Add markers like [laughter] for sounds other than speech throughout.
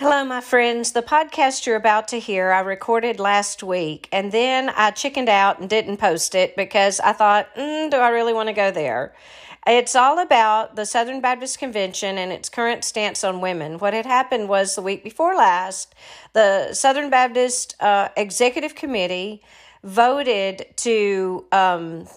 Hello, my friends. The podcast you're about to hear, I recorded last week, and then I chickened out and didn't post it because I thought, mm, do I really want to go there? It's all about the Southern Baptist Convention and its current stance on women. What had happened was the week before last, the Southern Baptist uh, Executive Committee voted to um,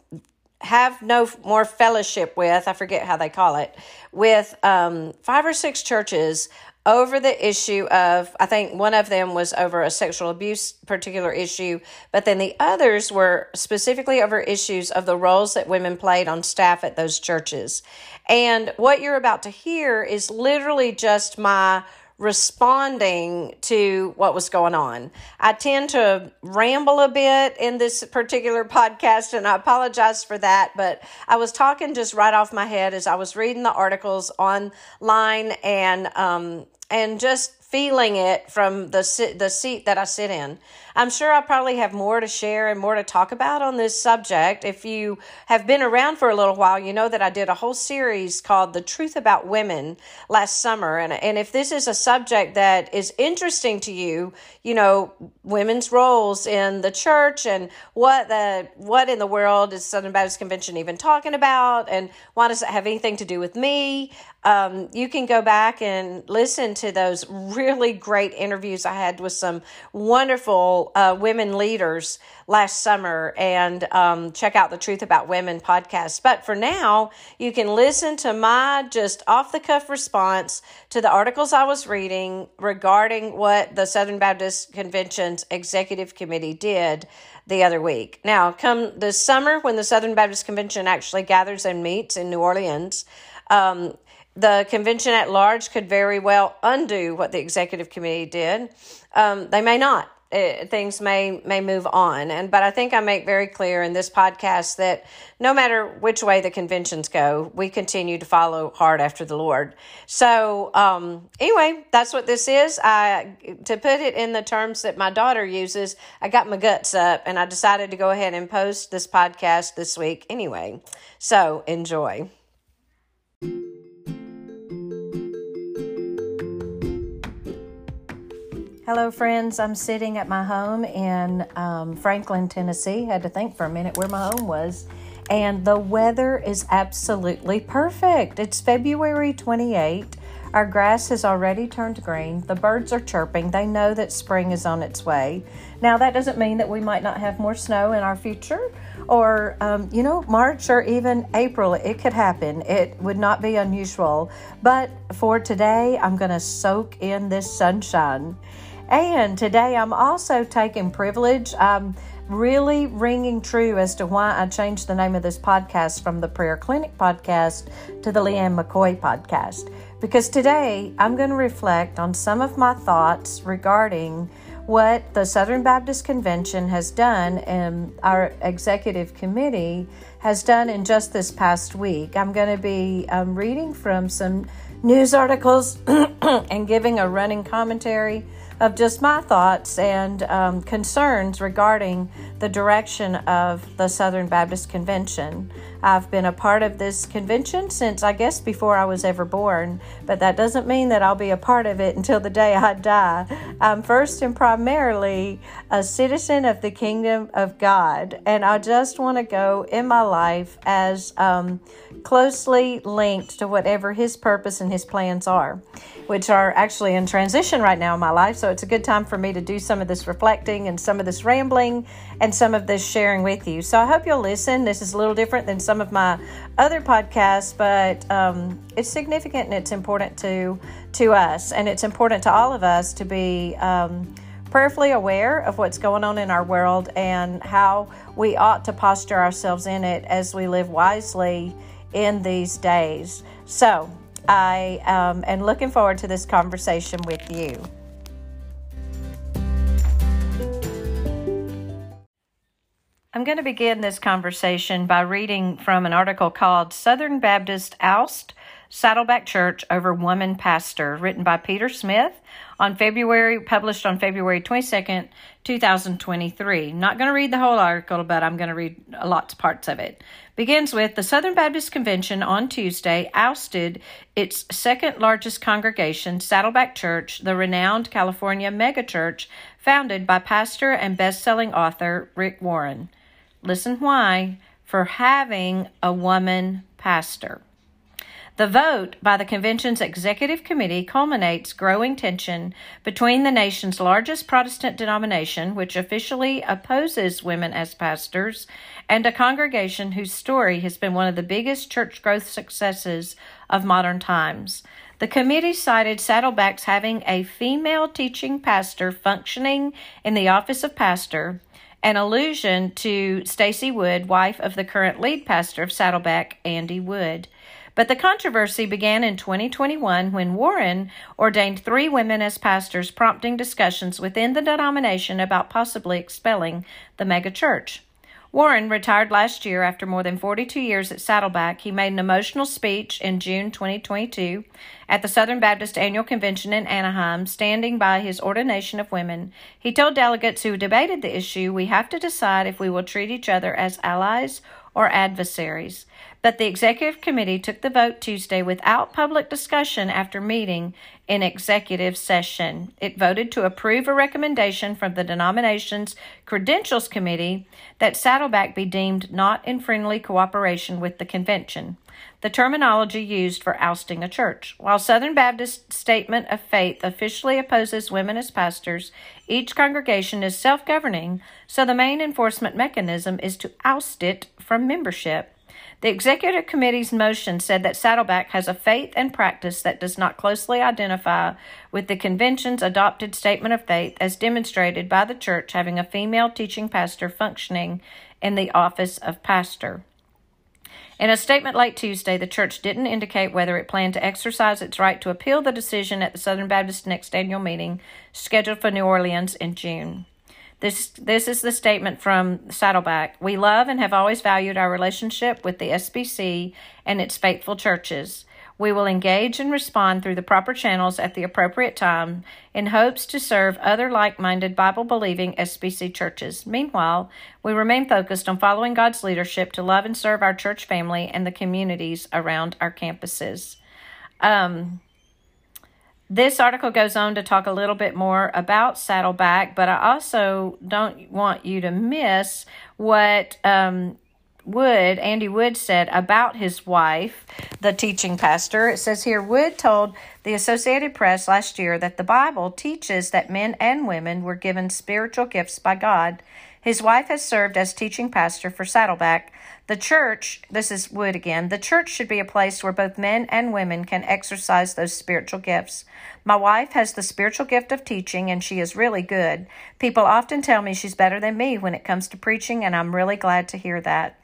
have no more fellowship with, I forget how they call it, with um, five or six churches over the issue of I think one of them was over a sexual abuse particular issue, but then the others were specifically over issues of the roles that women played on staff at those churches. And what you're about to hear is literally just my responding to what was going on. I tend to ramble a bit in this particular [laughs] podcast, and I apologize for that. But I was talking just right off my head as I was reading the articles online and um, and just feeling it from the the seat that I sit in. I'm sure I probably have more to share and more to talk about on this subject. If you have been around for a little while, you know that I did a whole series called The Truth About Women last summer. And, and if this is a subject that is interesting to you, you know, women's roles in the church and what the what in the world is Southern Baptist Convention even talking about and why does it have anything to do with me? Um, you can go back and listen to those really great interviews I had with some wonderful uh, women leaders last summer and um, check out the Truth About Women podcast. But for now, you can listen to my just off the cuff response to the articles I was reading regarding what the Southern Baptist Convention's Executive Committee did the other week. Now, come this summer when the Southern Baptist Convention actually gathers and meets in New Orleans, um, the convention at large could very well undo what the executive committee did. Um, they may not. It, things may may move on, and but I think I make very clear in this podcast that no matter which way the conventions go, we continue to follow hard after the Lord. So um, anyway, that's what this is. I to put it in the terms that my daughter uses, I got my guts up, and I decided to go ahead and post this podcast this week anyway. So enjoy. Hello, friends. I'm sitting at my home in um, Franklin, Tennessee. Had to think for a minute where my home was. And the weather is absolutely perfect. It's February 28. Our grass has already turned green. The birds are chirping. They know that spring is on its way. Now, that doesn't mean that we might not have more snow in our future or, um, you know, March or even April. It could happen. It would not be unusual. But for today, I'm going to soak in this sunshine. And today I'm also taking privilege. I'm really ringing true as to why I changed the name of this podcast from the Prayer Clinic podcast to the Leanne McCoy podcast. Because today I'm going to reflect on some of my thoughts regarding what the Southern Baptist Convention has done and our executive committee has done in just this past week. I'm going to be um, reading from some news articles [clears throat] and giving a running commentary of just my thoughts and um, concerns regarding the direction of the Southern Baptist Convention. I've been a part of this convention since I guess before I was ever born, but that doesn't mean that I'll be a part of it [laughs] until the day I die. I'm first and primarily a citizen of the kingdom of God, and I just want to go in my life as um, closely linked to whatever His purpose and His plans are, which are actually in transition right now in my life. So it's a good time for me to do some of this reflecting and some of this rambling and some of this sharing with you. So I hope you'll listen. This is a little different than some of my other podcasts, but um, it's significant and it's important to to us, and it's important to all of us to be um, prayerfully aware of what's going on in our world and how we ought to posture ourselves in it as we live wisely in these days. So I um, am looking forward to this conversation with you. I'm going to begin this conversation by reading from an article called Southern Baptist Oust Saddleback Church over woman pastor, written by Peter Smith on February, published on February 22nd, 2023. Not going to read the whole article, but I'm going to read lots of parts of it. Begins with the Southern Baptist Convention on Tuesday ousted its second largest congregation, Saddleback Church, the renowned California megachurch founded by pastor and best-selling author Rick Warren. Listen why for having a woman pastor. The vote by the convention's executive committee culminates growing tension between the nation's largest Protestant denomination, which officially opposes women as pastors, and a congregation whose story has been one of the biggest church growth successes of modern times. The committee cited Saddleback's having a female teaching pastor functioning in the office of pastor, an allusion to Stacy Wood, wife of the current lead pastor of Saddleback, Andy Wood. But the controversy began in 2021 when Warren ordained three women as pastors, prompting discussions within the denomination about possibly expelling the megachurch. Warren retired last year after more than 42 years at Saddleback. He made an emotional speech in June 2022 at the Southern Baptist Annual Convention in Anaheim, standing by his ordination of women. He told delegates who debated the issue, We have to decide if we will treat each other as allies or adversaries. But the executive committee took the vote Tuesday without public discussion after meeting in executive session. It voted to approve a recommendation from the denomination's Credentials Committee that Saddleback be deemed not in friendly cooperation with the convention, the terminology used for ousting a church. While Southern Baptist Statement of Faith officially opposes women as pastors, each congregation is self governing, so the main enforcement mechanism is to oust it from membership. The executive committee's motion said that Saddleback has a faith and practice that does not closely identify with the convention's adopted statement of faith as demonstrated by the church having a female teaching pastor functioning in the office of pastor. In a statement late Tuesday, the church didn't indicate whether it planned to exercise its right to appeal the decision at the Southern Baptist next annual meeting scheduled for New Orleans in June. This, this is the statement from Saddleback. We love and have always valued our relationship with the SBC and its faithful churches. We will engage and respond through the proper channels at the appropriate time in hopes to serve other like minded Bible believing SBC churches. Meanwhile, we remain focused on following God's leadership to love and serve our church family and the communities around our campuses. Um, this article goes on to talk a little bit more about Saddleback, but I also don't want you to miss what um, Wood, Andy Wood, said about his wife, the teaching pastor. It says here Wood told the Associated Press last year that the Bible teaches that men and women were given spiritual gifts by God. His wife has served as teaching pastor for Saddleback the church, this is Wood again, the church should be a place where both men and women can exercise those spiritual gifts. My wife has the spiritual gift of teaching, and she is really good. People often tell me she's better than me when it comes to preaching, and I'm really glad to hear that.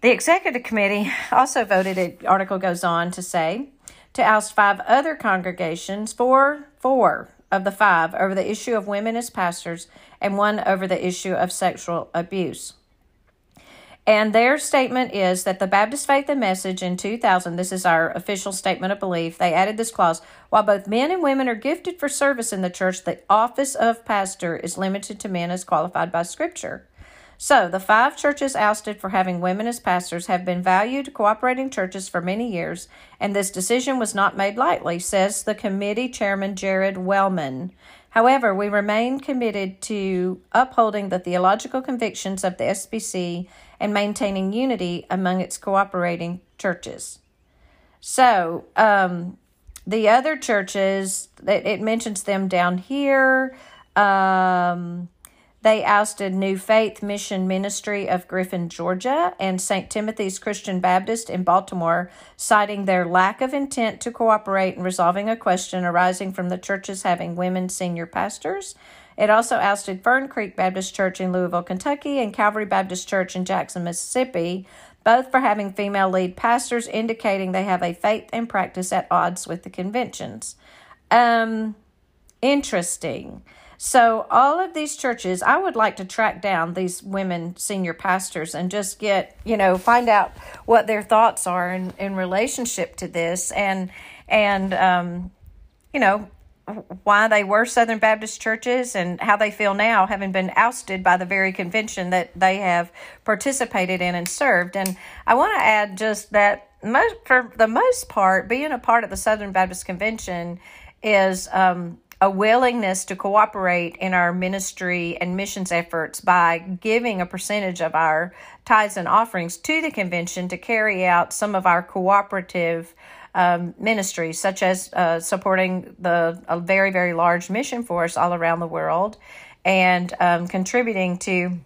The executive committee also voted, the article goes on to say, to oust five other congregations, four, four of the five, over the issue of women as pastors, and one over the issue of sexual abuse. And their statement is that the Baptist Faith and Message in 2000, this is our official statement of belief, they added this clause while both men and women are gifted for service in the church, the office of pastor is limited to men as qualified by Scripture. So, the five churches ousted for having women as pastors have been valued cooperating churches for many years, and this decision was not made lightly, says the committee chairman Jared Wellman. However, we remain committed to upholding the theological convictions of the SBC and maintaining unity among its cooperating churches. So, um, the other churches, it, it mentions them down here. Um, they ousted New Faith Mission Ministry of Griffin, Georgia, and St. Timothy's Christian Baptist in Baltimore, citing their lack of intent to cooperate in resolving a question arising from the churches having women senior pastors. It also ousted Fern Creek Baptist Church in Louisville, Kentucky, and Calvary Baptist Church in Jackson, Mississippi, both for having female lead pastors, indicating they have a faith and practice at odds with the conventions. Um, interesting. So, all of these churches, I would like to track down these women senior pastors and just get, you know, find out what their thoughts are in, in relationship to this and, and, um, you know, why they were Southern Baptist churches and how they feel now, having been ousted by the very convention that they have participated in and served. And I want to add just that most, for the most part, being a part of the Southern Baptist Convention is um, a willingness to cooperate in our ministry and missions efforts by giving a percentage of our tithes and offerings to the convention to carry out some of our cooperative um, ministries, such as uh, supporting the a very very large mission force all around the world, and um, contributing to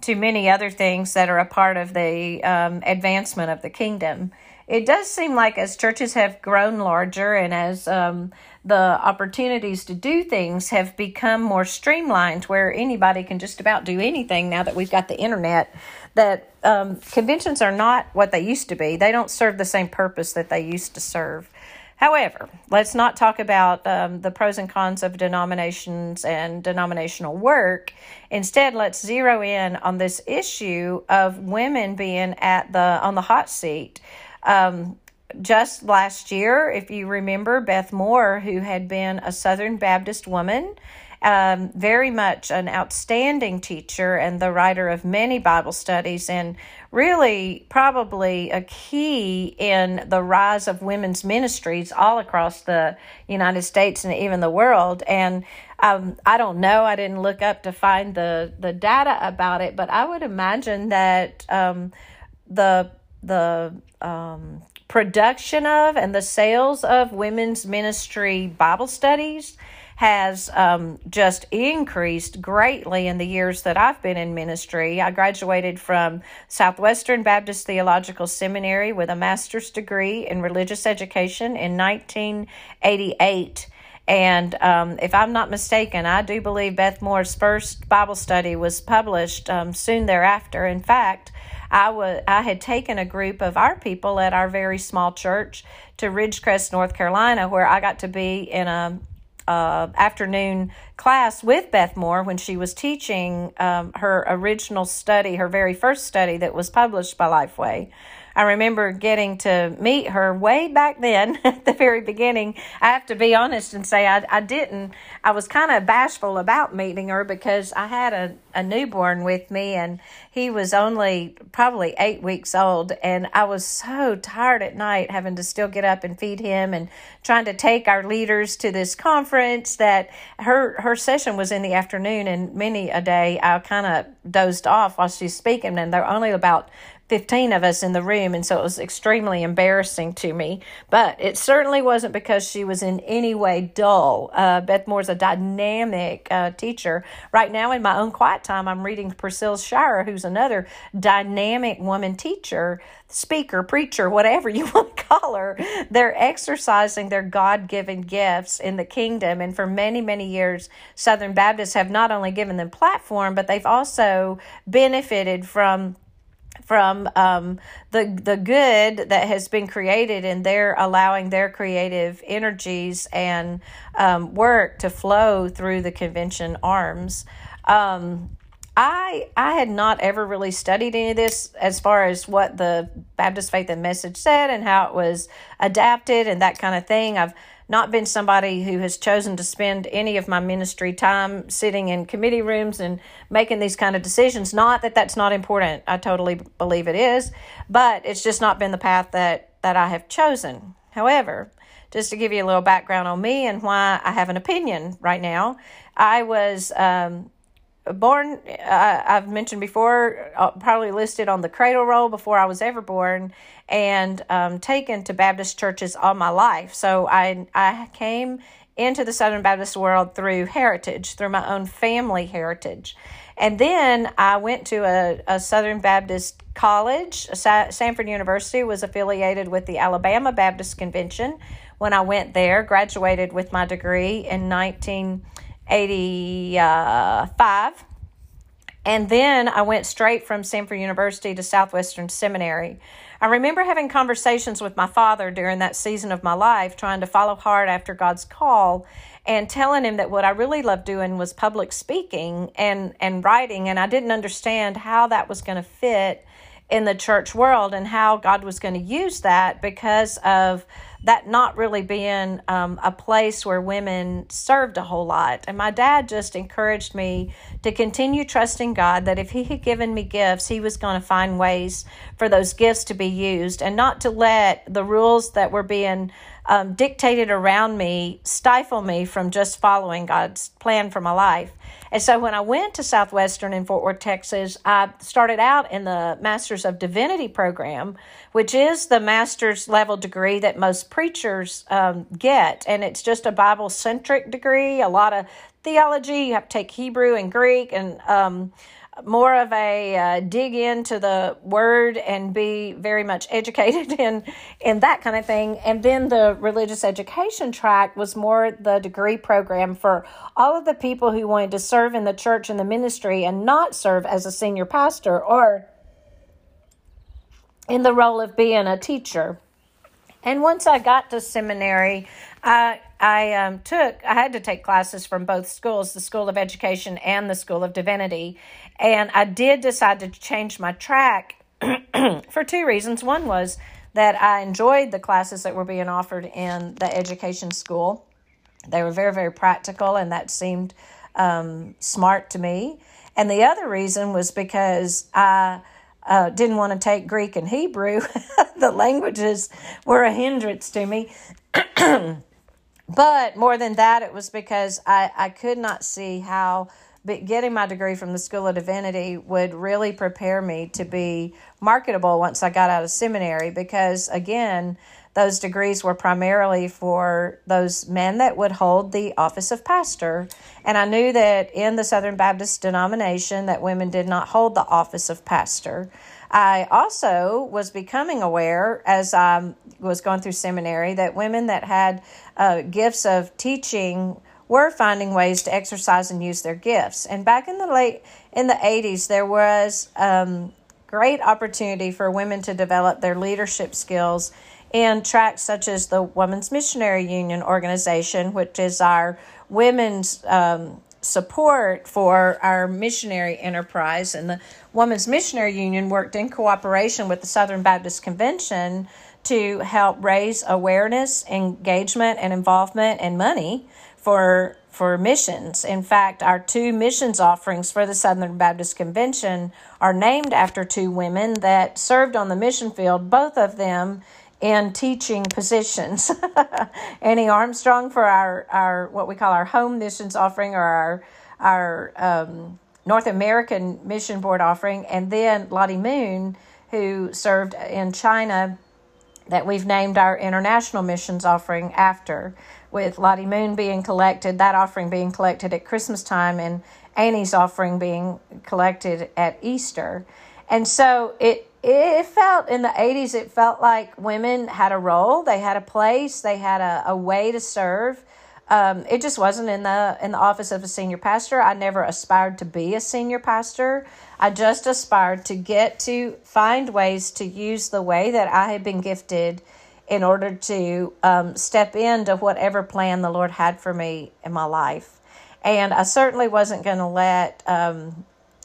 to many other things that are a part of the um, advancement of the kingdom. It does seem like as churches have grown larger and as um, the opportunities to do things have become more streamlined where anybody can just about do anything now that we've got the internet that um, conventions are not what they used to be. They don't serve the same purpose that they used to serve. However let's not talk about um, the pros and cons of denominations and denominational work. Instead let's zero in on this issue of women being at the on the hot seat. Um, just last year, if you remember, Beth Moore, who had been a Southern Baptist woman, um, very much an outstanding teacher and the writer of many Bible studies, and really probably a key in the rise of women's ministries all across the United States and even the world. And um, I don't know, I didn't look up to find the, the data about it, but I would imagine that um, the the um, production of and the sales of women's ministry Bible studies has um, just increased greatly in the years that I've been in ministry. I graduated from Southwestern Baptist Theological Seminary with a master's degree in religious education in 1988. And um, if I'm not mistaken, I do believe Beth Moore's first Bible study was published um, soon thereafter. In fact, I had taken a group of our people at our very small church to Ridgecrest, North Carolina, where I got to be in a uh, afternoon class with Beth Moore when she was teaching um, her original study, her very first study that was published by Lifeway. I remember getting to meet her way back then [laughs] at the very beginning. I have to be honest and say I, I didn't. I was kind of bashful about meeting her because I had a, a newborn with me and he was only probably eight weeks old. And I was so tired at night having to still get up and feed him and trying to take our leaders to this conference that her, her session was in the afternoon. And many a day I kind of dozed off while she's speaking. And they're only about 15 of us in the room, and so it was extremely embarrassing to me. But it certainly wasn't because she was in any way dull. Uh, Beth Moore's a dynamic uh, teacher. Right now, in my own quiet time, I'm reading Priscilla Shirer, who's another dynamic woman teacher, speaker, preacher, whatever you [laughs] want to call her. They're exercising their God given gifts in the kingdom. And for many, many years, Southern Baptists have not only given them platform, but they've also benefited from from um, the the good that has been created, and they're allowing their creative energies and um, work to flow through the convention arms. Um, I I had not ever really studied any of this as far as what the Baptist Faith and Message said and how it was adapted and that kind of thing. I've not been somebody who has chosen to spend any of my ministry time sitting in committee rooms and making these kind of decisions. Not that that's not important. I totally believe it is, but it's just not been the path that that I have chosen. However, just to give you a little background on me and why I have an opinion right now, I was um, born uh, i've mentioned before uh, probably listed on the cradle roll before i was ever born and um, taken to baptist churches all my life. So i i came into the southern baptist world through heritage through my own family heritage. And then i went to a, a southern baptist college. Sa- samford university was affiliated with the alabama baptist convention when i went there graduated with my degree in 19 85. And then I went straight from Samford University to Southwestern Seminary. I remember having conversations with my father during that season of my life, trying to follow hard after God's call and telling him that what I really loved doing was public speaking and, and writing. And I didn't understand how that was going to fit in the church world and how God was going to use that because of that not really being um, a place where women served a whole lot. And my dad just encouraged me to continue trusting God that if He had given me gifts, He was going to find ways for those gifts to be used and not to let the rules that were being um, dictated around me stifle me from just following God's plan for my life. And so when I went to Southwestern in Fort Worth, Texas, I started out in the Masters of Divinity program, which is the master's level degree that most preachers um, get. And it's just a Bible centric degree, a lot of theology. You have to take Hebrew and Greek and um, more of a uh, dig into the word and be very much educated [laughs] in in that kind of thing. And then the religious education track was more the degree program for all of the people who wanted to serve in the church and the ministry and not serve as a senior pastor or in the role of being a teacher. And once i got to seminary i I um, took, I had to take classes from both schools, the School of Education and the School of Divinity. And I did decide to change my track [clears throat] for two reasons. One was that I enjoyed the classes that were being offered in the education school, they were very, very practical, and that seemed um, smart to me. And the other reason was because I uh, didn't want to take Greek and Hebrew. [laughs] the languages were a hindrance to me. [clears throat] But more than that, it was because I, I could not see how getting my degree from the School of Divinity would really prepare me to be marketable once I got out of seminary. Because again, those degrees were primarily for those men that would hold the office of pastor. And I knew that in the Southern Baptist denomination that women did not hold the office of pastor. I also was becoming aware as I was going through seminary that women that had uh, gifts of teaching were finding ways to exercise and use their gifts. And back in the late in the 80s, there was um, great opportunity for women to develop their leadership skills in tracks such as the Women's Missionary Union organization, which is our women's um, support for our missionary enterprise. And the Women's Missionary Union worked in cooperation with the Southern Baptist Convention to help raise awareness, engagement, and involvement and money for for missions. In fact, our two missions offerings for the Southern Baptist Convention are named after two women that served on the mission field, both of them in teaching positions. [laughs] Annie Armstrong for our, our what we call our home missions offering or our our um, North American Mission Board offering, and then Lottie Moon, who served in China, that we've named our international missions offering after, with Lottie Moon being collected, that offering being collected at Christmas time, and Annie's offering being collected at Easter. And so it it felt in the 80s it felt like women had a role they had a place they had a, a way to serve um, it just wasn't in the in the office of a senior pastor. I never aspired to be a senior pastor. I just aspired to get to find ways to use the way that i had been gifted in order to um, step into whatever plan the lord had for me in my life. And i certainly wasn't going to let um,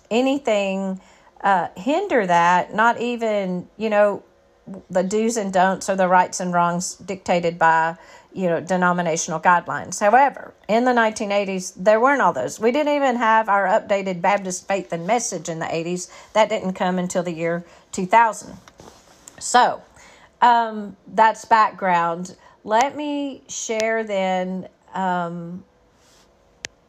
anything uh, hinder that, not even, you know, the do's and don'ts or the rights and wrongs dictated by, you know, denominational guidelines. However, in the 1980s, there weren't all those. We didn't even have our updated Baptist faith and message in the 80s. That didn't come until the year 2000. So, um, that's background. Let me share then um,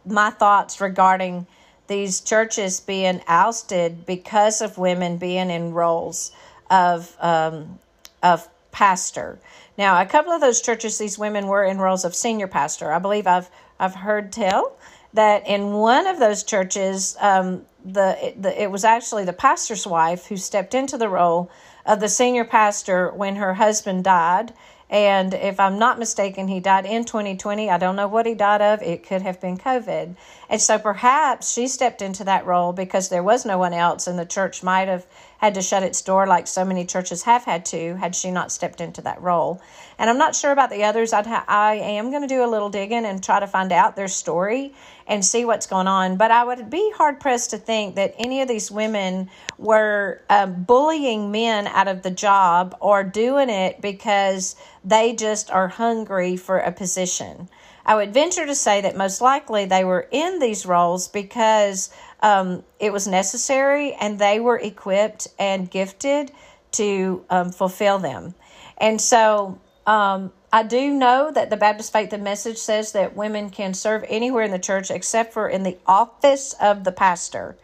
my thoughts regarding these churches being ousted because of women being in roles of um, of pastor. Now, a couple of those churches, these women were in roles of senior pastor. I believe I've I've heard tell that in one of those churches, um, the, the it was actually the pastor's wife who stepped into the role of the senior pastor when her husband died, And if I'm not mistaken, he died in 2020. I don't know what he died of. It could have been COVID. And so perhaps she stepped into that role because there was no one else, and the church might have had to shut its door like so many churches have had to had she not stepped into that role. And I'm not sure about the others. I'd ha- I am going to do a little digging and try to find out their story and see what's going on. But I would be hard pressed to think that any of these women were um, bullying men out of the job or doing it because they just are hungry for a position. I would venture to say that most likely they were in these roles because um, it was necessary and they were equipped and gifted to um, fulfill them. And so um, I do know that the Baptist Faith and Message says that women can serve anywhere in the church except for in the office of the pastor.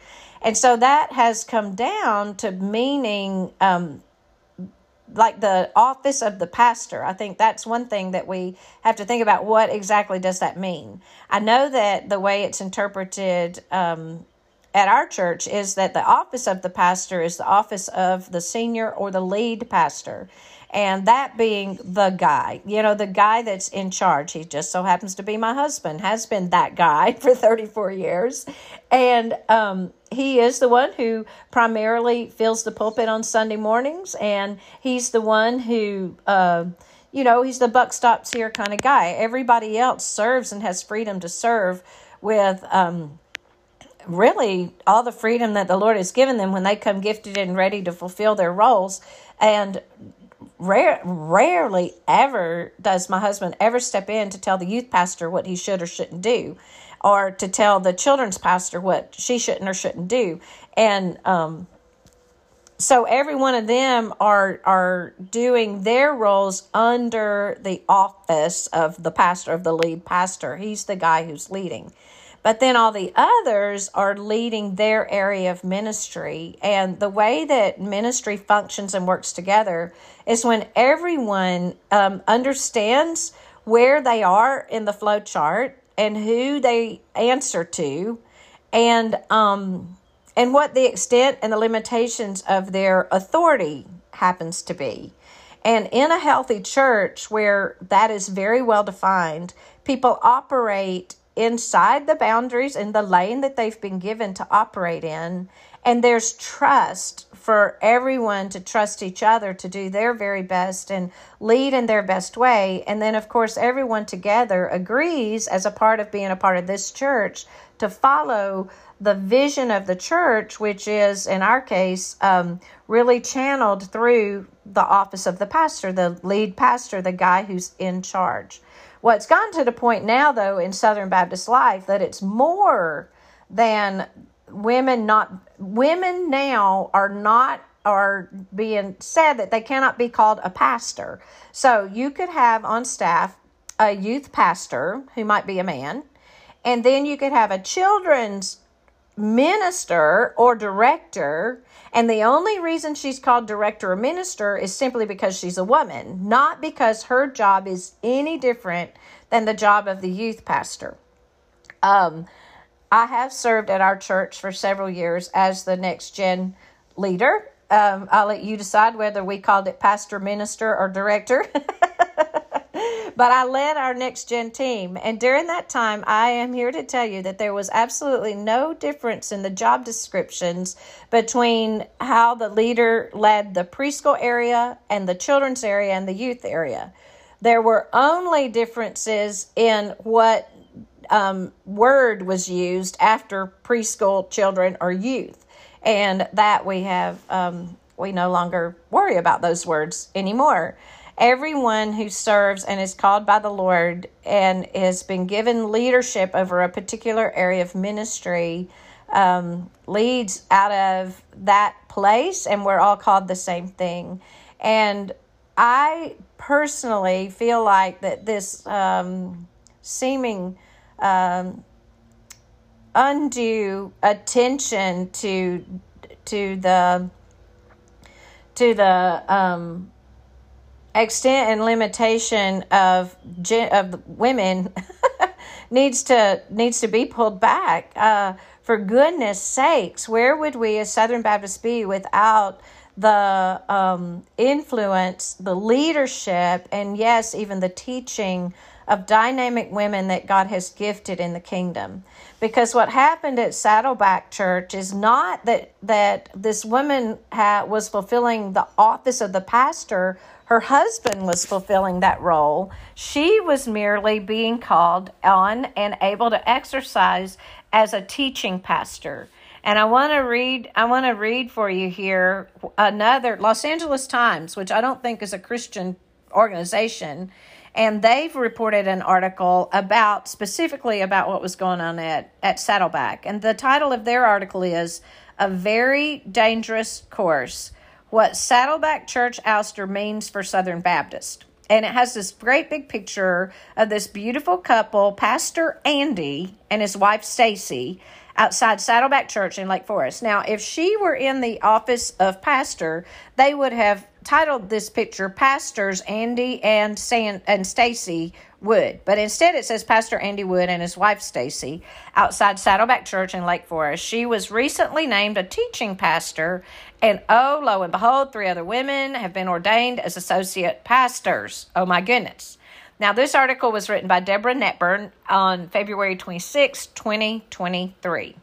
And so that has come down to meaning um, like the office of the pastor. I think that's one thing that we have to think about. What exactly does that mean? I know that the way it's interpreted um, at our church is that the office of the pastor is the office of the senior or the lead pastor. And that being the guy, you know, the guy that's in charge. He just so happens to be my husband, has been that guy [laughs] for 34 years. And um, he is the one who primarily fills the pulpit on Sunday mornings. And he's the one who, uh, you know, he's the buck stops here kind of guy. Everybody else serves and has freedom to serve with. Um, really all the freedom that the Lord has given them when they come gifted and ready to fulfill their roles. And rare, rarely ever does my husband ever step in to tell the youth pastor what he should or shouldn't do, or to tell the children's pastor what she shouldn't or shouldn't do. And um, so every one of them are are doing their roles under the office of the pastor of the lead pastor. He's the guy who's leading. But then all the others are leading their area of ministry. And the way that ministry functions and works together is when everyone um, understands where they are in the flow chart and who they answer to and um, and what the extent and the limitations of their authority happens to be. And in a healthy church where that is very well defined, people operate inside the boundaries in the lane that they've been given to operate in. And there's trust for everyone to trust each other to do their very best and lead in their best way. And then, of course, everyone together agrees as a part of being a part of this church to follow the vision of the church, which is, in our case, um, really channeled through the office of the pastor, the lead pastor, the guy who's in charge. Well, it's gotten to the point now, though, in Southern Baptist life that it's more than women not women now are not are being said that they cannot be called a pastor. So you could have on staff a youth pastor who might be a man, and then you could have a children's minister or director and the only reason she's called director or minister is simply because she's a woman, not because her job is any different than the job of the youth pastor. Um, I have served at our church for several years as the next gen leader. Um, I'll let you decide whether we called it pastor, minister, or director. [laughs] but I led our next gen team. And during that time, I am here to tell you that there was absolutely no difference in the job descriptions between how the leader led the preschool area and the children's area and the youth area. There were only differences in what um, word was used after preschool children or youth. And that we have, um, we no longer worry about those words anymore everyone who serves and is called by the Lord and has been given leadership over a particular area of ministry um, leads out of that place, and we're all called the same thing. And I personally feel like that this um, seeming um, undue attention to to the to the um, extent and limitation of of women [laughs] needs to needs to be pulled back. Uh, for goodness sakes, where would we as Southern Baptists be without the um, influence, the leadership, and yes, even the teaching of dynamic women that God has gifted in the kingdom. Because what happened at Saddleback Church is not that that this woman ha- was fulfilling the office of the pastor. Her husband was fulfilling that role. She was merely being called on and able to exercise as a teaching pastor. And I want to read I want to read for you here another Los Angeles Times, which I don't think is a Christian organization, and they've reported an article about specifically about what was going on at at Saddleback. And the title of their article is A Very Dangerous Course: What Saddleback Church Ouster Means for Southern Baptist. And it has this great big picture of this beautiful couple, Pastor Andy and his wife Stacy, outside Saddleback Church in Lake Forest. Now, if she were in the office of pastor, they would have titled this picture Pastors Andy and San- and Stacy Wood. But instead it says Pastor Andy Wood and his wife Stacy outside Saddleback Church in Lake Forest. She was recently named a teaching pastor and oh lo and behold three other women have been ordained as associate pastors. Oh my goodness. Now, this article was written by Deborah Netburn on February 26, 2023.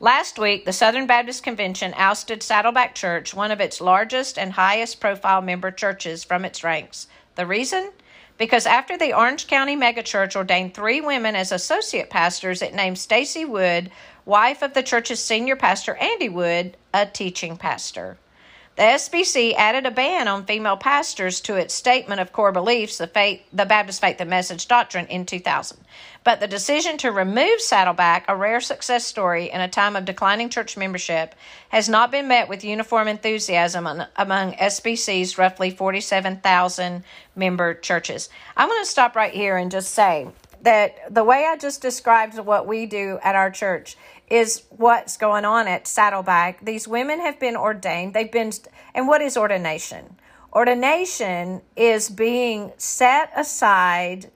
Last week, the Southern Baptist Convention ousted Saddleback Church, one of its largest and highest profile member churches, from its ranks. The reason? Because after the Orange County megachurch ordained three women as associate pastors, it named Stacy Wood, wife of the church's senior pastor Andy Wood, a teaching pastor. The SBC added a ban on female pastors to its statement of core beliefs, the, faith, the Baptist Faith and Message Doctrine, in 2000. But the decision to remove Saddleback, a rare success story in a time of declining church membership, has not been met with uniform enthusiasm among SBC's roughly 47,000 member churches. I'm going to stop right here and just say that the way I just described what we do at our church is what's going on at Saddleback. These women have been ordained. They've been, and what is ordination? Ordination is being set aside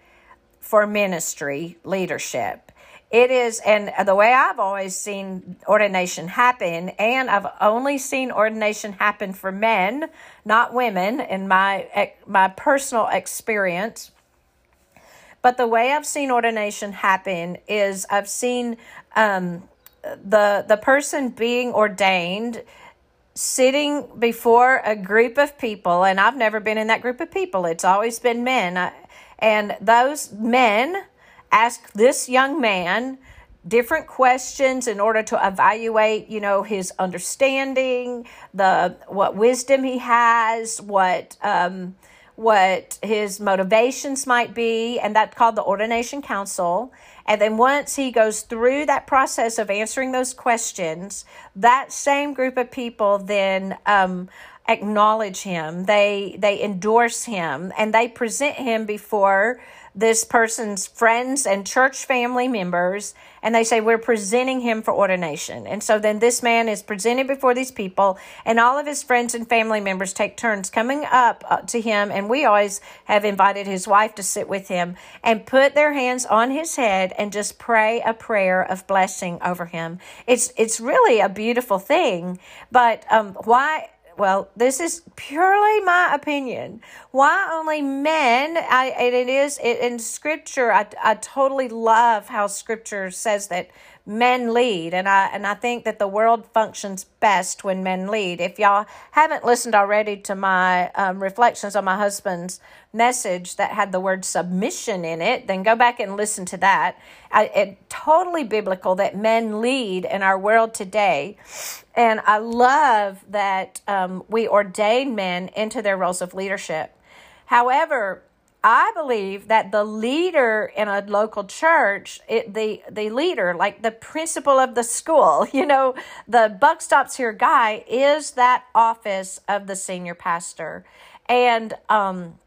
for ministry leadership. It is, and the way I've always seen ordination happen, and I've only seen ordination happen for men, not women, in my my personal experience. But the way I've seen ordination happen is I've seen um, the the person being ordained sitting before a group of people and I've never been in that group of people. It's always been men. And those men ask this young man different questions in order to evaluate you know his understanding the what wisdom he has what um what his motivations might be and that's called the ordination council and then once he goes through that process of answering those questions, that same group of people then um, acknowledge him. They they endorse him and they present him before this person's friends and church family members and they say we're presenting him for ordination. And so then this man is presented before these people and all of his friends and family members take turns coming up uh, to him and we always have invited his wife to sit with him and put their hands on his head and just pray a prayer of blessing over him. It's it's really a beautiful thing but um why well, this is purely my opinion. Why only men? I, it is it, in Scripture. I, I totally love how Scripture says that men lead and I and I think that the world functions best when men lead. If y'all haven't listened already to my um, reflections on my husband's message that had the word submission in it, then go back and listen to that. I, it totally biblical that men lead in our world today, and I love that um, we ordain men into their roles of leadership. However, I believe that the leader in a local church, it, the the leader, like the principal of the school, [laughs] you know, the buck stops here guy, is that office of the senior pastor, and um,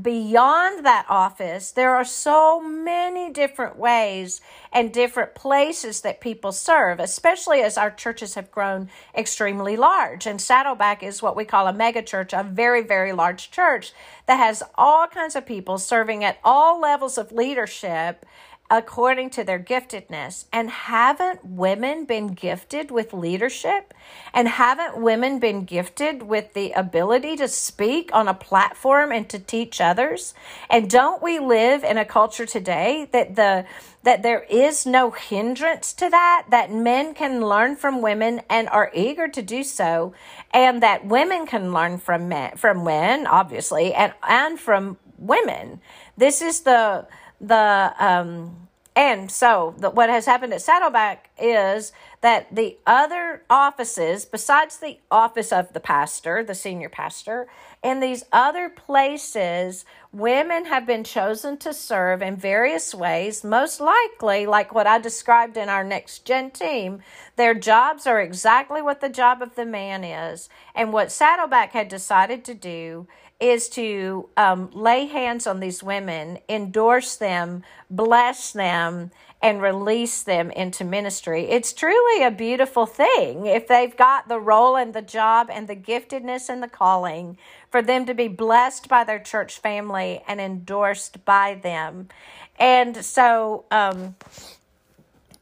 beyond that office, there are so many different ways and different places that people serve, especially as our churches have grown extremely large. And Saddleback is what we call a mega church, a very, very large church that has all kinds of people serving at all levels of leadership according to their giftedness. And haven't women been gifted with leadership? And haven't women been gifted with the ability to speak on a platform and to teach others? And don't we live in a culture today that the that there is no hindrance to that, that men can learn from women and are eager to do so, and that women can learn from men from men, obviously, and and from women. This is the the um, and so the, what has happened at Saddleback is that the other offices, besides the office of the pastor, the senior pastor, in these other places, women have been chosen to serve in various ways. Most likely, like what I described in our next gen team, their jobs are exactly what the job of the man is. And what Saddleback had decided to do is to um, lay hands on these women, endorse them, bless them, and release them into ministry. It's truly a beautiful thing if they've got the role and the job and the giftedness and the calling for them to be blessed by their church family and endorsed by them. And so, um,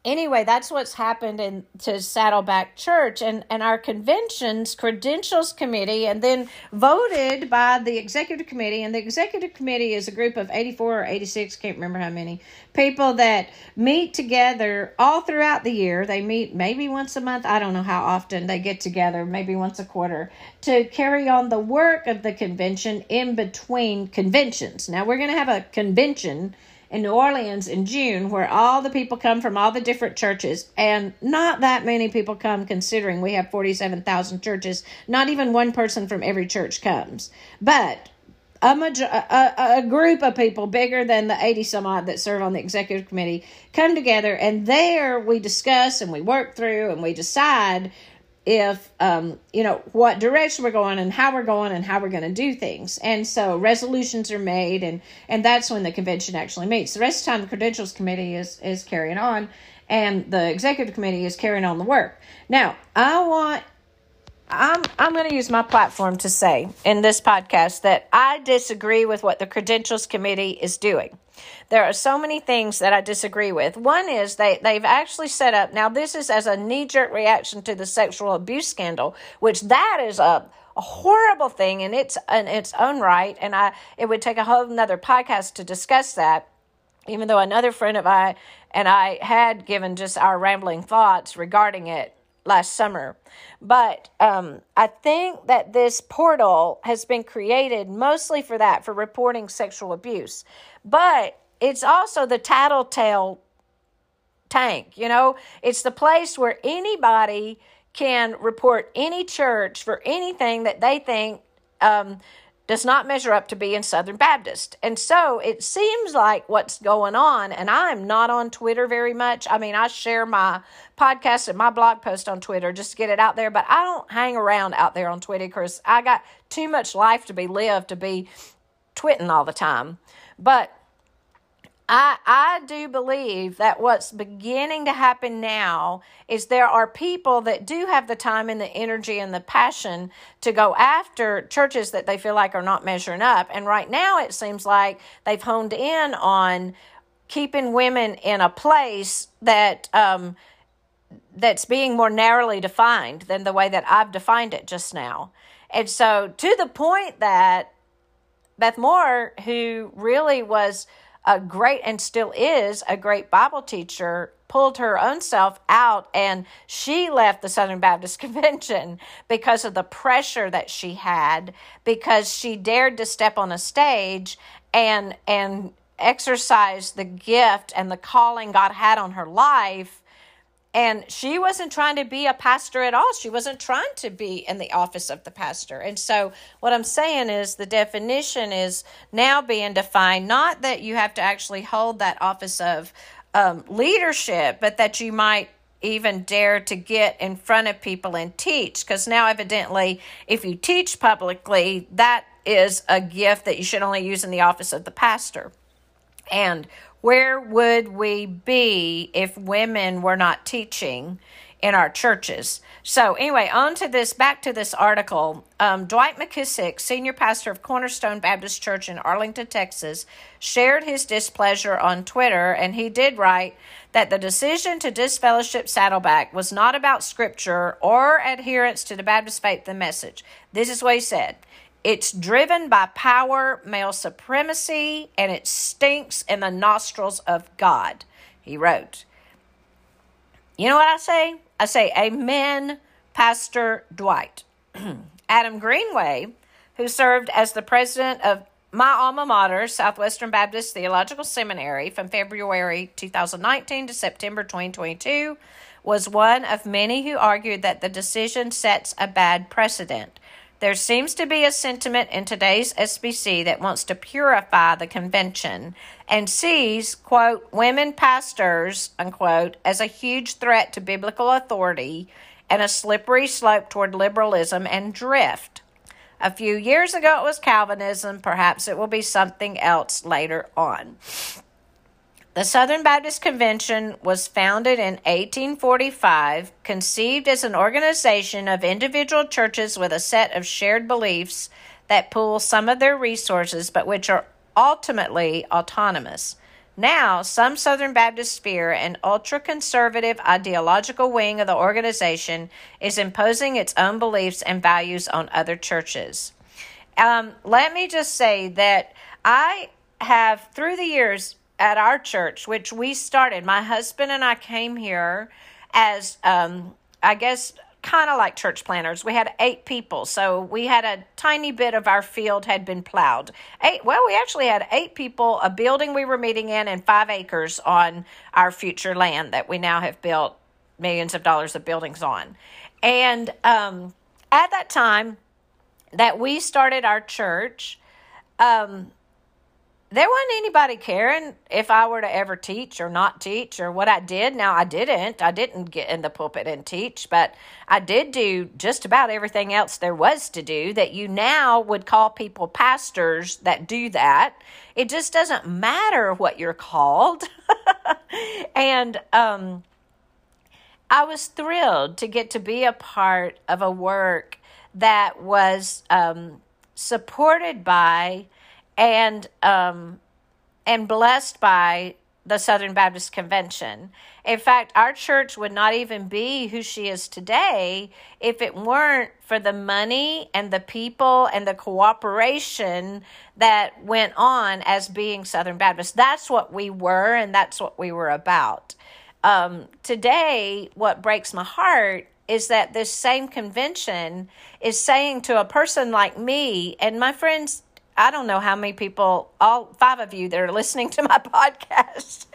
anyway, that's what's happened in to Saddleback Church and, and our convention's credentials committee and then voted by the executive committee. And the executive committee is a group of 84 or 86, can't remember how many people that meet together all throughout the year. They meet maybe once a month. I don't know how often they get together, maybe once a quarter to carry on the work of the convention in between conventions. Now we're going to have a convention in New Orleans in June where all the people come from all the different churches and not that many people come considering we have 47,000 churches. Not even one person from every church comes. But a, major, a, a group of people bigger than the 80 some odd that serve on the executive committee come together and there we discuss and we work through and we decide if um, you know what direction we're going and how we're going and how we're going to do things. And so resolutions are made and and that's when the convention actually meets. The rest of the time the credentials committee is is carrying on and the executive committee is carrying on the work. Now i want I'm I'm going to use my platform to say in this podcast that I disagree with what the credentials committee is doing. There are so many things that I disagree with. One is they, they've actually set up, now, this is as a knee jerk reaction to the sexual abuse scandal, which that is a, a horrible thing in its, in its own right. And I, it would take a whole another podcast to discuss that, even though another friend of I and I had given just our rambling thoughts regarding it last summer. But um, I think that this portal has been created mostly for that, for reporting sexual abuse. But it's also the tattletale tank, you know? It's the place where anybody can report any church for anything that they think um, does not measure up to being Southern Baptist. And so it seems like what's going on, and I'm not on Twitter very much. I mean, I share my podcast and my blog post on Twitter just to get it out there, but I don't hang around out there on Twitter because I got too much life to be lived to be twitting all the time. But I, I do believe that what's beginning to happen now is there are people that do have the time and the energy and the passion to go after churches that they feel like are not measuring up. And right now it seems like they've honed in on keeping women in a place that um, that's being more narrowly defined than the way that I've defined it just now. And so to the point that Beth Moore, who really was a great and still is a great Bible teacher, pulled her own self out and she left the Southern Baptist [laughs] Convention because of the pressure that she had, because she dared to step on a stage and and exercise the gift and the calling God had on her life and she wasn't trying to be a pastor at all. She wasn't trying to be in the office of the pastor. And so, what I'm saying is the definition is now being defined not that you have to actually hold that office of um, leadership, but that you might even dare to get in front of people and teach. Because now, evidently, if you teach publicly, that is a gift that you should only use in the office of the pastor. And where would we be if women were not teaching in our churches. So, anyway, on to this, back to this article. Um, Dwight McKissic, senior pastor of Cornerstone Baptist Church in Arlington, Texas, shared his displeasure on Twitter, and he did write that the decision to disfellowship Saddleback was not about scripture or adherence to the Baptist faith and message. This is what he said. It's driven by power, male supremacy, and it stinks in the nostrils of God, he wrote. You know what I say? I say, Amen, Pastor Dwight. [clears throat] Adam Greenway, who served as the president of my alma mater, Southwestern Baptist Theological Seminary, from February 2019 to September 2022, was one of many who argued that the decision sets a bad precedent. There seems to be a sentiment in today's SBC that wants to purify the convention and sees, quote, women pastors, unquote, as a huge threat to biblical authority and a slippery slope toward liberalism and drift. A few years ago it was Calvinism, perhaps it will be something else later on. The Southern Baptist Convention was founded in 1845, conceived as an organization of individual churches with a set of shared beliefs that pool some of their resources but which are ultimately autonomous. Now, some Southern Baptist sphere and ultra conservative ideological wing of the organization is imposing its own beliefs and values on other churches. Um, let me just say that I have, through the years, at our church, which we started. My husband and I came here as, um, I guess, kind of like church planners. We had eight people, so we had a tiny bit of our field had been plowed. Eight, well, we actually had eight people, a building we were meeting in, and five acres on our future land that we now have built millions of dollars of buildings on. And um, at that time that we started our church, um, there wasn't anybody caring if I were to ever teach or not teach or what I did. Now, I didn't. I didn't get in the pulpit and teach, but I did do just about everything else there was to do that you now would call people pastors that do that. It just doesn't matter what you're called. [laughs] and um, I was thrilled to get to be a part of a work that was um, supported by and um, and blessed by the Southern Baptist Convention. In fact, our church would not even be who she is today if it weren't for the money and the people and the cooperation that went on as being Southern Baptist. That's what we were, and that's what we were about. Um, today, what breaks my heart is that this same convention is saying to a person like me, and my friends, I don't know how many people, all five of you that are listening to my [laughs] podcast.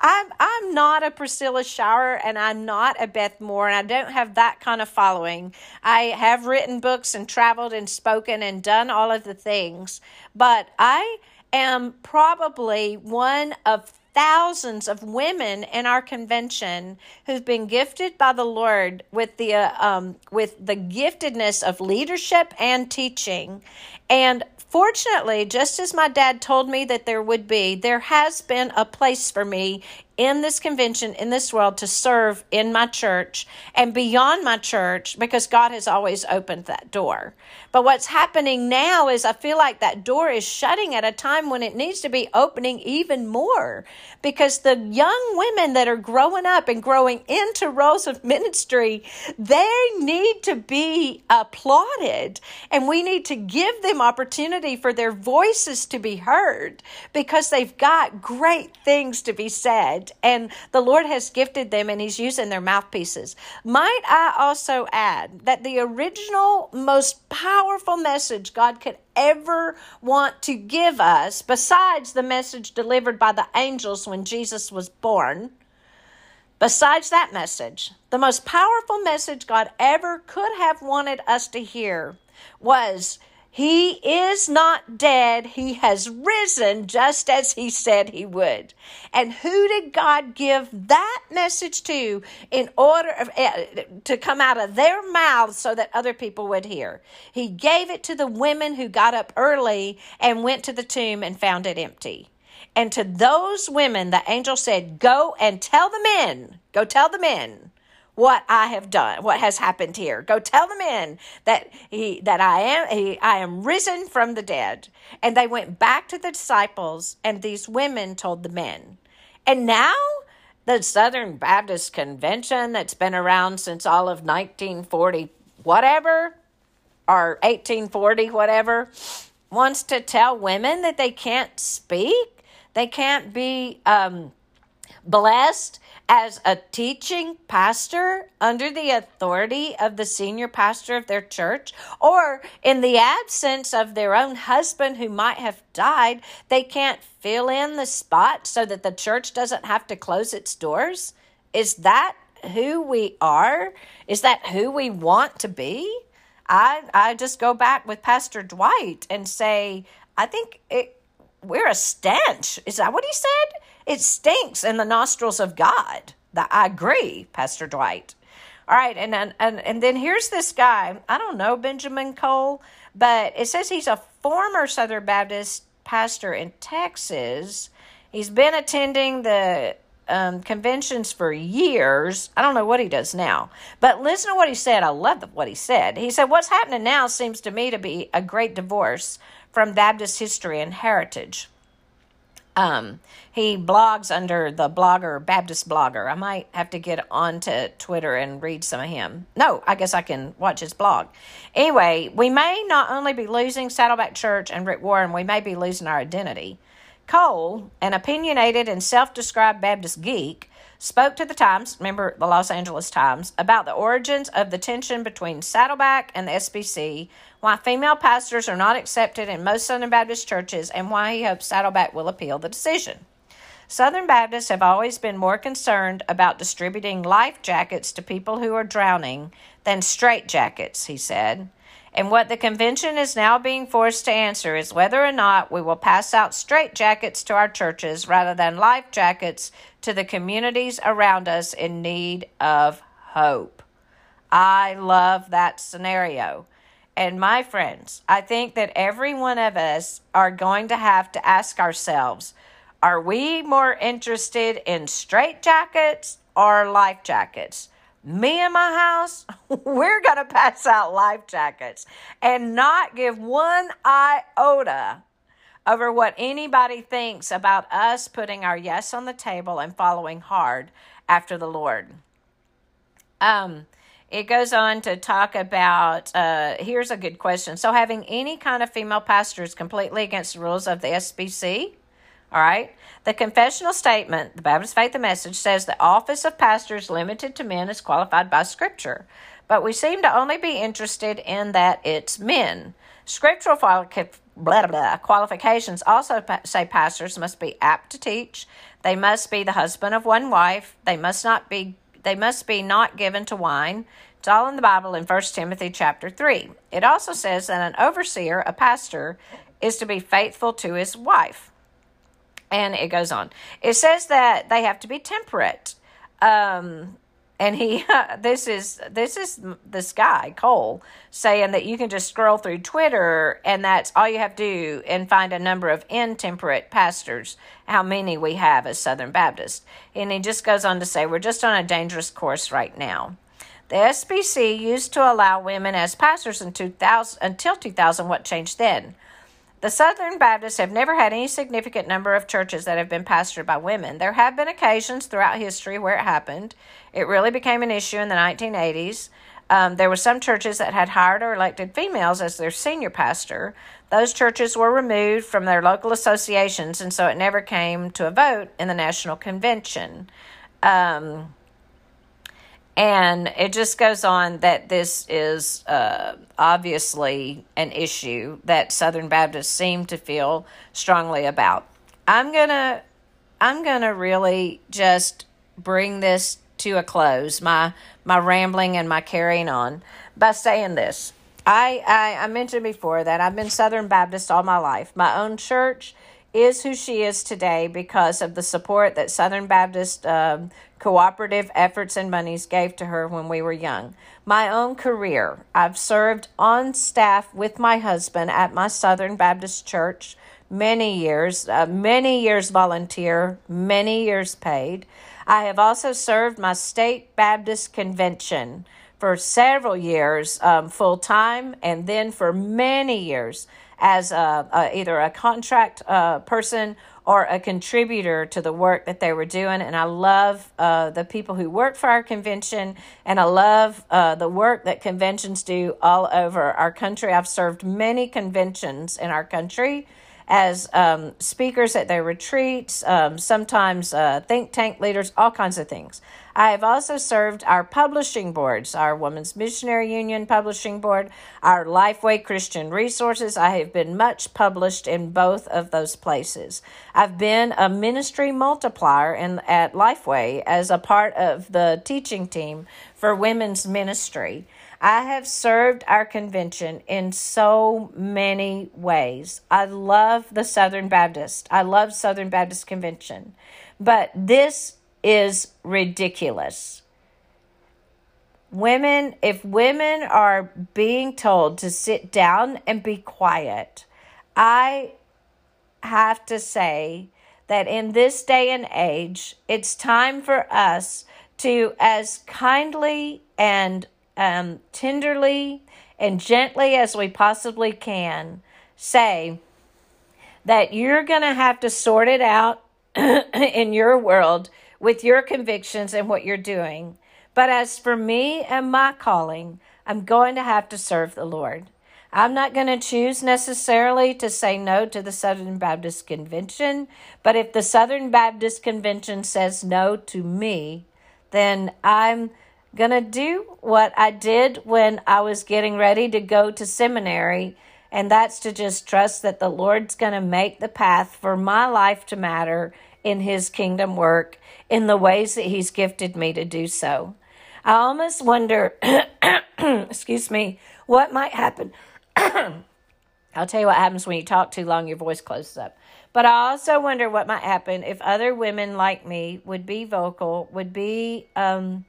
I'm I'm not a Priscilla Shirer and I'm not a Beth Moore and I don't have that kind of following. I have written books and traveled and spoken and done all of the things, but I am probably one of thousands of women in our convention who've been gifted by the Lord with the uh, um, with the giftedness of leadership and teaching, and Fortunately, just as my dad told me that there would be, there has been a place for me in this convention, in this world, to serve in my church and beyond my church because God has always opened that door. But what's happening now is I feel like that door is shutting at a time when it needs to be opening even more because the young women that are growing up and growing into roles of ministry, they need to be applauded and we need to give them opportunity for their voices to be heard because they've got great things to be said and the Lord has gifted them and He's using their mouthpieces. Might I also add that the original, most powerful message God could ever want to give us, besides the message delivered by the angels when Jesus was born, besides that message, the most powerful message God ever could have wanted us to hear was he is not dead. He has risen just as he said he would. And who did God give that message to in order of, uh, to come out of their mouths so that other people would hear? He gave it to the women who got up early and went to the tomb and found it empty. And to those women, the angel said, Go and tell the men, go tell the men what I have done, what has happened here. Go tell the men that he that I am he, I am risen from the dead. And they went back to the disciples, and these women told the men. And now the Southern Baptist Convention that's been around since all of 1940 whatever or 1840 whatever wants to tell women that they can't speak, they can't be um, blessed as a teaching pastor under the authority of the senior pastor of their church, or in the absence of their own husband who might have died, they can't fill in the spot so that the church doesn't have to close its doors? Is that who we are? Is that who we want to be? I I just go back with Pastor Dwight and say, I think it, we're a stench. Is that what he said? It stinks in the nostrils of God. I agree, Pastor Dwight. All right, and, and and and then here's this guy. I don't know Benjamin Cole, but it says he's a former Southern Baptist pastor in Texas. He's been attending the um, conventions for years. I don't know what he does now, but listen to what he said. I love what he said. He said, What's happening now seems to me to be a great divorce from Baptist history and heritage. Um, he blogs under the blogger, Baptist blogger. I might have to get onto Twitter and read some of him. No, I guess I can watch his blog. Anyway, we may not only be losing Saddleback Church and Rick Warren, we may be losing our identity. Cole, an opinionated and self described Baptist geek, spoke to the Times, remember the Los Angeles Times, about the origins of the tension between Saddleback and the SBC, why female pastors are not accepted in most Southern Baptist churches, and why he hopes Saddleback will appeal the decision. Southern Baptists have always been more concerned about distributing life jackets to people who are drowning than straight jackets, he said. And what the convention is now being forced to answer is whether or not we will pass out straight jackets to our churches rather than life jackets to the communities around us in need of hope. I love that scenario. And my friends, I think that every one of us are going to have to ask ourselves are we more interested in straight jackets or life jackets? me and my house, [laughs] we're going to pass out life jackets and not give one iota over what anybody thinks about us putting our yes on the table and following hard after the Lord. Um, it goes on to talk about uh, here's a good question. So, having any kind of female pastor is completely against the rules of the SBC. All right. The confessional statement, the Baptist Faith and Message, says the office of pastor is limited to men as qualified by Scripture. But we seem to only be interested in that it's men. Scriptural blah, blah, qualifications also say pastors must be apt to teach. They must be the husband of one wife. They must not be they must be not given to wine. It's all in the Bible in 1 Timothy chapter 3. It also says that an overseer, a pastor, is to be faithful to his wife and it goes on. It says that they have to be temperate. Um, and he [laughs] this is this is this guy Cole saying that you can just scroll through Twitter and that's all you have to do and find a number of intemperate pastors. How many we have as Southern Baptists and he just goes on to say we're just on a dangerous course right now. The SBC used to allow women as pastors in 2000 until 2000 what changed then the Southern Baptists have never had any significant number of churches that have been pastored by women. There have been occasions throughout history where it happened. It really became an issue in the 1980s. Um, there were some churches that had hired or elected females as their senior pastor. Those churches were removed from their local associations, and so it never came to a vote in the National Convention. Um, and it just goes on that this is uh, obviously an issue that Southern Baptists seem to feel strongly about. I'm gonna, I'm gonna really just bring this to a close. My my rambling and my carrying on by saying this. I, I, I mentioned before that I've been Southern Baptist all my life. My own church is who she is today because of the support that Southern Baptist um, cooperative efforts and monies gave to her when we were young. My own career, I've served on staff with my husband at my Southern Baptist church many years, uh, many years volunteer, many years paid. I have also served my state Baptist convention for several years um, full time and then for many years as a, a, either a contract uh, person or a contributor to the work that they were doing. And I love uh, the people who work for our convention, and I love uh, the work that conventions do all over our country. I've served many conventions in our country as um, speakers at their retreats, um, sometimes uh, think tank leaders, all kinds of things. I have also served our publishing boards, our Women's Missionary Union Publishing Board, our Lifeway Christian Resources. I have been much published in both of those places. I've been a ministry multiplier in, at Lifeway as a part of the teaching team for women's ministry. I have served our convention in so many ways. I love the Southern Baptist. I love Southern Baptist Convention. But this is ridiculous. Women, if women are being told to sit down and be quiet, I have to say that in this day and age, it's time for us to, as kindly and um, tenderly and gently as we possibly can, say that you're going to have to sort it out [clears throat] in your world with your convictions and what you're doing. But as for me and my calling, I'm going to have to serve the Lord. I'm not going to choose necessarily to say no to the Southern Baptist Convention, but if the Southern Baptist Convention says no to me, then I'm to do what I did when I was getting ready to go to seminary, and that's to just trust that the Lord's to make the path for my life to matter in His kingdom work in the ways that He's gifted me to do so. I almost wonder, [coughs] excuse me, what might happen. [coughs] I'll tell you what happens when you talk too long, your voice closes up. But I also wonder what might happen if other women like me would be vocal, would be um,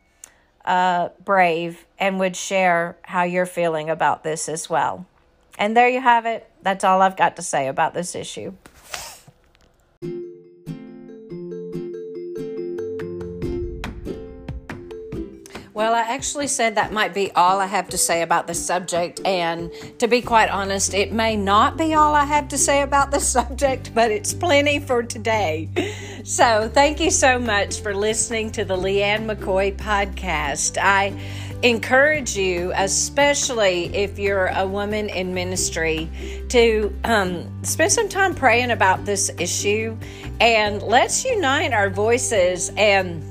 uh, brave, and would share how you're feeling about this as well. And there you have it. That's all I've got to say about this issue. Well, I actually said that might be all I have to say about the subject. And to be quite honest, it may not be all I have to say about the [laughs] subject, but it's plenty for today. So thank you so much for listening to the Leanne McCoy podcast. I encourage you, especially if you're a woman in ministry, to um, spend some time praying about this issue and let's unite our voices and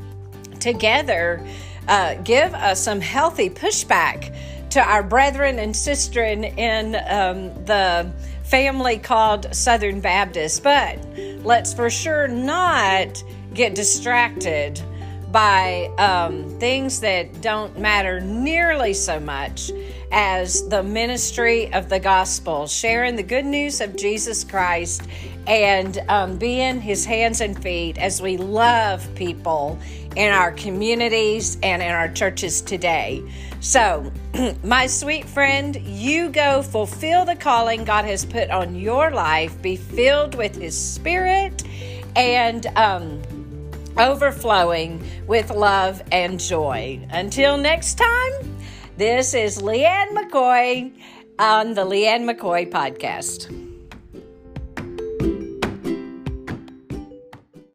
together uh, give us some healthy pushback to our brethren and sistren in um, the family called Southern Baptist. But let's for sure not get distracted by um, things that don't matter nearly so much as the ministry of the gospel, sharing the good news of Jesus Christ and um, being his hands and feet as we love people in our communities and in our churches today. So, [clears throat] my sweet friend, you go fulfill the calling God has put on your life, be filled with his spirit and, um, overflowing with love and joy. Until next time, this is Leanne McCoy on the Leanne McCoy podcast.